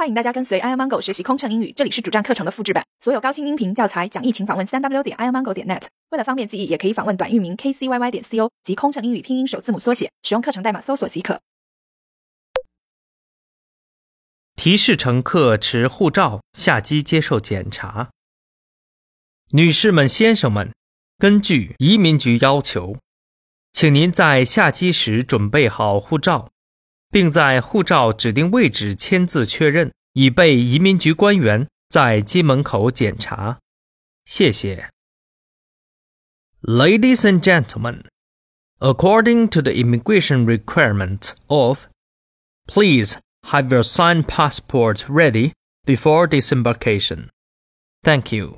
欢迎大家跟随 i amango 学习空乘英语，这里是主站课程的复制版，所有高清音频教材讲义，请访问三 w 点 i amango 点 net。为了方便记忆，也可以访问短域名 kcyy 点 co 及空乘英语拼音首字母缩写，使用课程代码搜索即可。提示乘客持护照下机接受检查。女士们、先生们，根据移民局要求，请您在下机时准备好护照。并在护照指定位置签字确认，以备移民局官员在机门口检查。谢谢。Ladies and gentlemen, according to the immigration requirement of, please have your signed passport ready before disembarkation. Thank you.